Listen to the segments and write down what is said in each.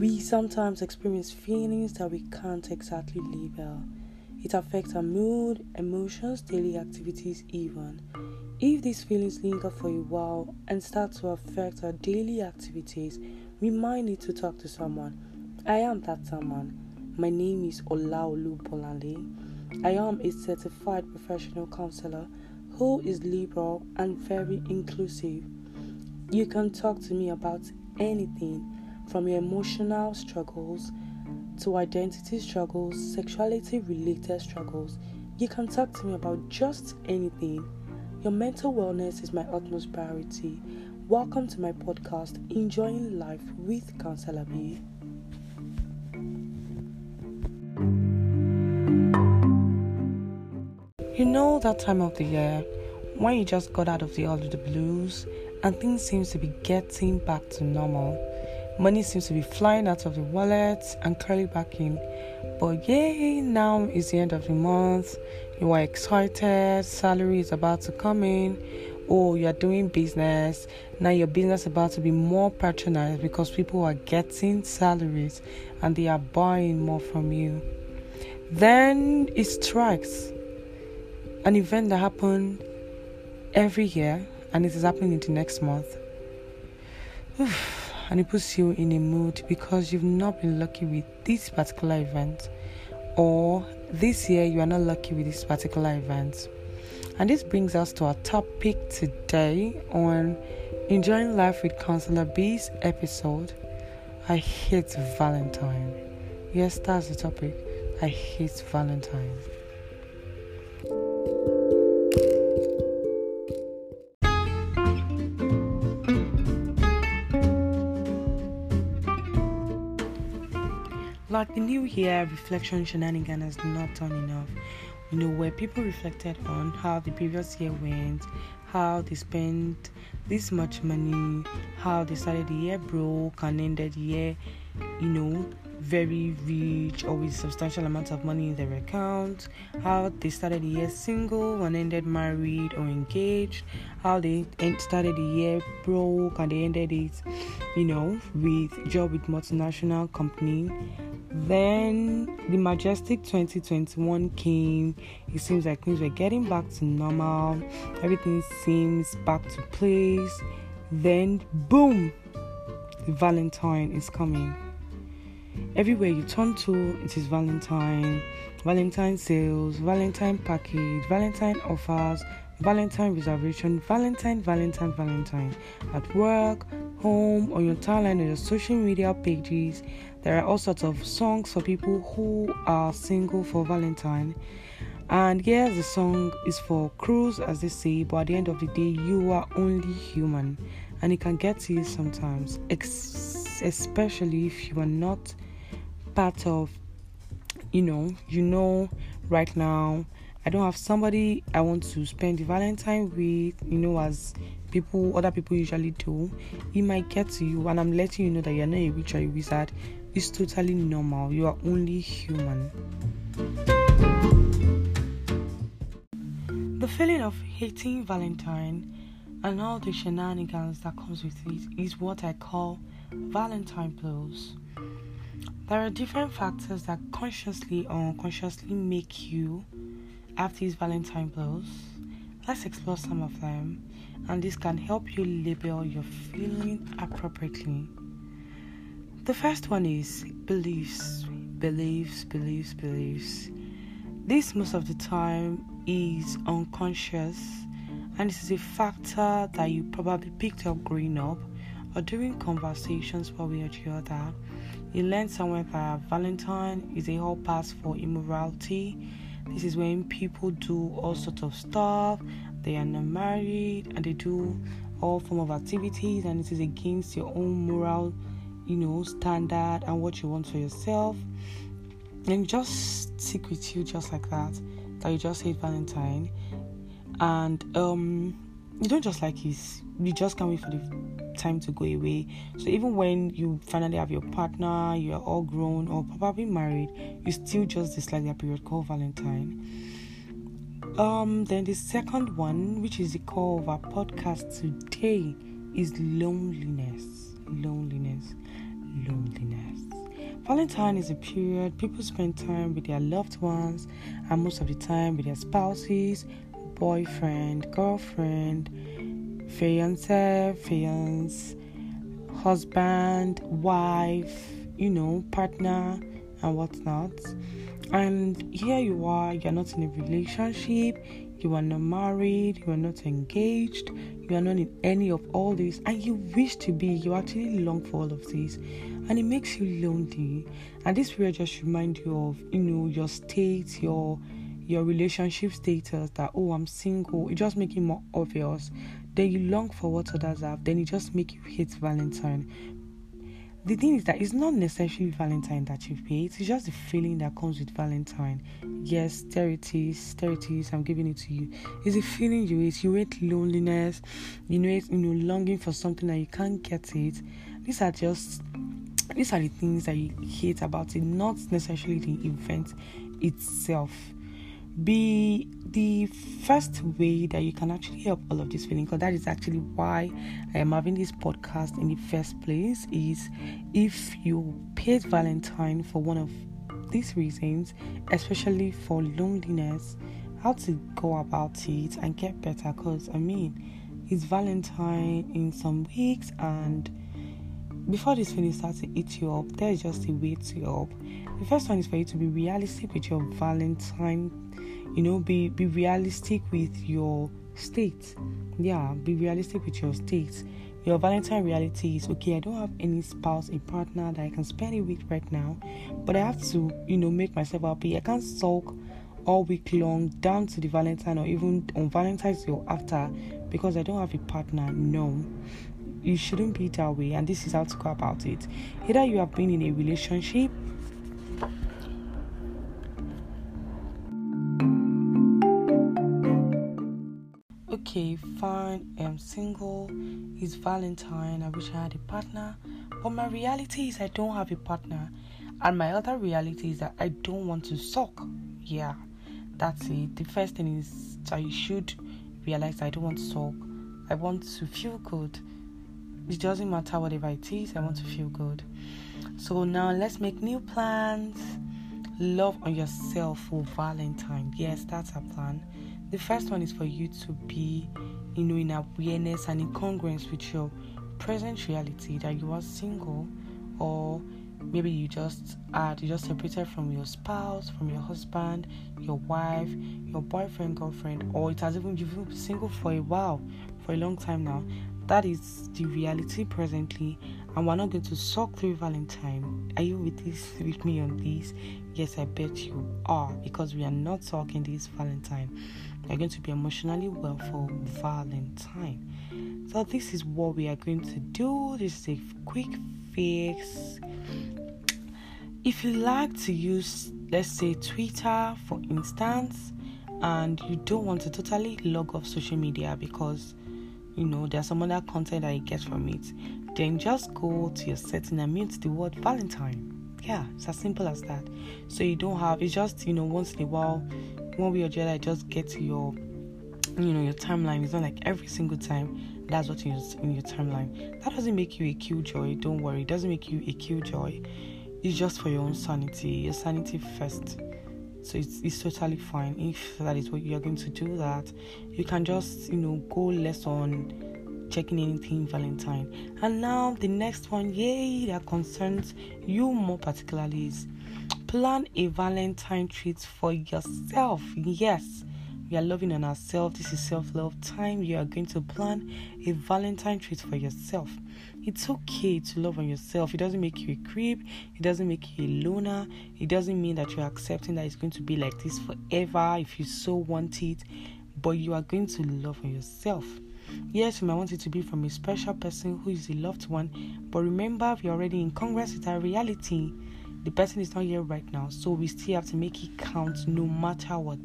We sometimes experience feelings that we can't exactly label. It affects our mood, emotions, daily activities, even. If these feelings linger for a while and start to affect our daily activities, we might need to talk to someone. I am that someone. My name is Olaolu Bolanle. I am a certified professional counselor who is liberal and very inclusive. You can talk to me about anything from your emotional struggles to identity struggles, sexuality related struggles. You can talk to me about just anything. Your mental wellness is my utmost priority. Welcome to my podcast, Enjoying Life with Counselor B. You know that time of the year when you just got out of the all of the blues and things seems to be getting back to normal Money seems to be flying out of the wallet and curling back in. But yay, now is the end of the month. You are excited, salary is about to come in. Oh, you're doing business. Now your business is about to be more patronized because people are getting salaries and they are buying more from you. Then it strikes an event that happens every year and it is happening in the next month and it puts you in a mood because you've not been lucky with this particular event, or this year you are not lucky with this particular event. And this brings us to our topic today on enjoying life with Counselor B's episode. I hate Valentine. Yes, that's the topic. I hate Valentine. Like the new year reflection shenanigan has not done enough. You know, where people reflected on how the previous year went, how they spent this much money, how they started the year broke and ended the year, you know, very rich or with substantial amounts of money in their account, how they started the year single and ended married or engaged, how they started the year broke and they ended it, you know, with job with multinational company. Then the majestic 2021 came. It seems like things were getting back to normal. Everything seems back to place. Then boom, Valentine is coming Everywhere you turn to, it is Valentine, Valentine sales, Valentine package, Valentine offers, Valentine reservation, Valentine, Valentine, Valentine. At work, home, on your timeline, on your social media pages, there are all sorts of songs for people who are single for Valentine. And yes, the song is for cruise, as they say, but at the end of the day, you are only human, and it can get to you sometimes, especially if you are not part of you know you know right now i don't have somebody i want to spend the valentine with you know as people other people usually do. It might get to you and i'm letting you know that you're not a witch or a wizard. It's totally normal. You are only human. The feeling of hating valentine and all the shenanigans that comes with it is what i call valentine blues there are different factors that consciously or unconsciously make you have these Valentine blues. Let's explore some of them, and this can help you label your feeling appropriately. The first one is beliefs, beliefs, beliefs, beliefs. This most of the time is unconscious, and this is a factor that you probably picked up growing up or during conversations way or the other you learn somewhere that Valentine is a hall pass for immorality. This is when people do all sorts of stuff. They are not married and they do all form of activities, and it is against your own moral, you know, standard and what you want for yourself. And just stick with you just like that. That you just hate Valentine, and um, you don't just like his. You just can't wait for the time to go away. So even when you finally have your partner, you are all grown or probably married, you still just dislike that period called Valentine. Um, then the second one, which is the core of our podcast today, is loneliness. Loneliness. Loneliness. Valentine is a period people spend time with their loved ones and most of the time with their spouses, boyfriend, girlfriend, fiance, fiance, husband, wife, you know, partner, and whatnot. And here you are, you're not in a relationship, you are not married, you are not engaged, you are not in any of all this, and you wish to be, you actually long for all of this, and it makes you lonely. And this period just remind you of, you know, your state, your your relationship status that oh I'm single, it just make it more obvious. Then you long for what others have, then it just make you hate Valentine the thing is that it's not necessarily Valentine that you hate, it's just the feeling that comes with Valentine. Yes, thirties, thirties, I'm giving it to you. It's a feeling you hate. You hate loneliness, you know, you know, longing for something that you can't get it. These are just these are the things that you hate about it, not necessarily the event itself be the first way that you can actually help all of this feeling because that is actually why I am having this podcast in the first place is if you paid Valentine for one of these reasons, especially for loneliness, how to go about it and get better because I mean it's Valentine in some weeks and before this feeling starts to eat you up, there's just a way to help. The first one is for you to be realistic with your Valentine you know be be realistic with your state. Yeah be realistic with your state. Your valentine reality is okay i don't have any spouse a partner that i can spend it with right now but i have to you know make myself happy. I can't sulk all week long down to the valentine or even on valentine's day or after because i don't have a partner no. You shouldn't be that way and this is how to go about it. Either you have been in a relationship okay, fine, I'm single, it's Valentine, I wish I had a partner. But my reality is I don't have a partner. And my other reality is that I don't want to suck. Yeah, that's it. The first thing is you should realize I don't want to suck. I want to feel good. It doesn't matter whatever it is, I want to feel good. So now let's make new plans. Love on yourself for Valentine. Yes, that's a plan. The first one is for you to be, you know, in awareness and in congruence with your present reality that you are single or maybe you just are you just separated from your spouse, from your husband, your wife, your boyfriend, girlfriend, or it has even you've been single for a while, for a long time now. That is the reality presently, and we're not going to suck through Valentine. Are you with this with me on this? Yes, I bet you are because we are not talking this Valentine. We're going to be emotionally well for Valentine. So, this is what we are going to do. This is a quick fix. If you like to use, let's say, Twitter for instance, and you don't want to totally log off social media because you know there's some other content that you get from it, then just go to your setting and mute the word Valentine. Yeah, it's as simple as that. So you don't have it's just you know once in a while one way or the other just get to your you know your timeline. It's not like every single time that's what is in your timeline. That doesn't make you a killjoy don't worry. It doesn't make you a killjoy. It's just for your own sanity your sanity first. So it's, it's totally fine. If that is what you're going to do that you can just you know go less on checking anything valentine and now the next one yay that concerns you more particularly is Plan a Valentine treat for yourself. Yes, we are loving on ourselves. This is self love time. You are going to plan a Valentine treat for yourself. It's okay to love on yourself. It doesn't make you a creep. It doesn't make you a loner. It doesn't mean that you're accepting that it's going to be like this forever if you so want it. But you are going to love on yourself. Yes, you might want it to be from a special person who is a loved one, but remember, we're already in congress it's a reality the person is not here right now so we still have to make it count no matter what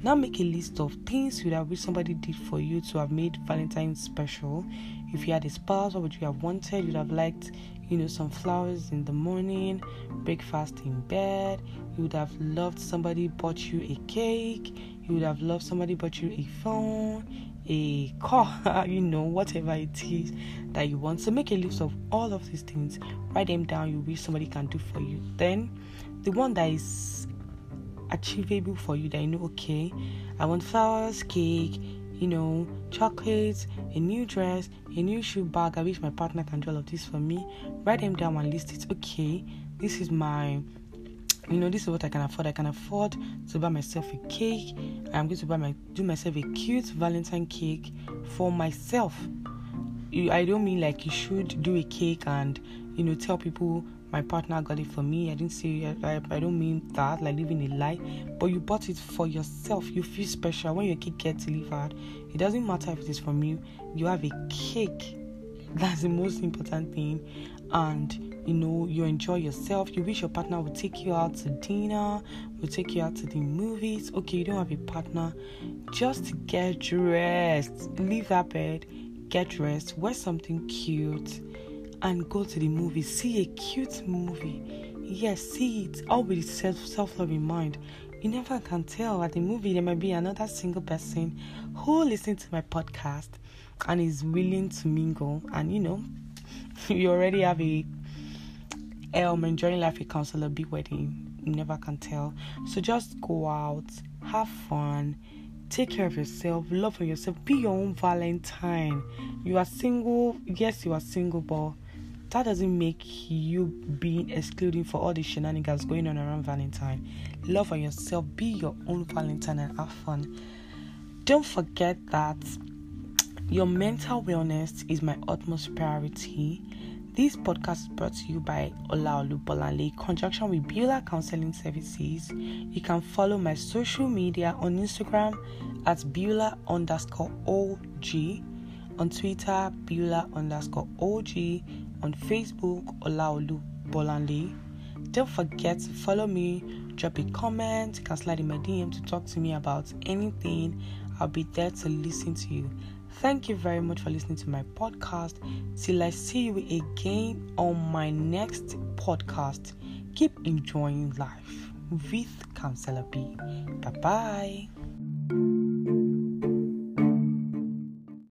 Now make a list of things you would have wish somebody did for you to have made Valentine's special. If you had a spouse, what would you have wanted? You'd have liked, you know, some flowers in the morning, breakfast in bed. You would have loved somebody bought you a cake. You would have loved somebody bought you a phone, a car, you know, whatever it is that you want. So make a list of all of these things. Write them down. You wish somebody can do for you. Then the one that is achievable for you that you know, okay, I want flowers, cake, you know, chocolates, a new dress, a new shoe bag. I wish my partner can do all of this for me. Write them down and list it. Okay, this is my you know this is what i can afford i can afford to buy myself a cake i'm going to buy my do myself a cute valentine cake for myself you, i don't mean like you should do a cake and you know tell people my partner got it for me. I didn't say I, I, I, don't mean that like living a lie, but you bought it for yourself. You feel special when your cake gets delivered. It doesn't matter if it is from you. You have a cake. That's the most important thing, and you know you enjoy yourself. You wish your partner would take you out to dinner, would take you out to the movies. Okay, you don't have a partner, just get dressed. Leave that bed, get dressed, wear something cute and go to the movie, see a cute movie. Yes, see it all with self self love in mind. You never can tell at the movie there might be another single person who listens to my podcast and is willing to mingle and you know you already have a um enjoying life a counselor be wedding. You never can tell. So just go out, have fun, take care of yourself, love on yourself, be your own Valentine. You are single, yes, you are single, but that doesn't make you being excluding for all the shenanigans going on around Valentine. Love on yourself, be your own Valentine and have fun. Don't forget that your mental wellness is my utmost priority. This podcast is brought to you by Olaolu Bolanle, conjunction with Beulah Counseling Services. You can follow my social media on Instagram at Beulah underscore OG, on Twitter, Beulah underscore OG, on Facebook, Olaolu Bolanle. Don't forget to follow me, drop a comment, you can slide in my DM to talk to me about anything. I'll be there to listen to you. Thank you very much for listening to my podcast. Till I see you again on my next podcast. Keep enjoying life with Counselor B. Bye bye.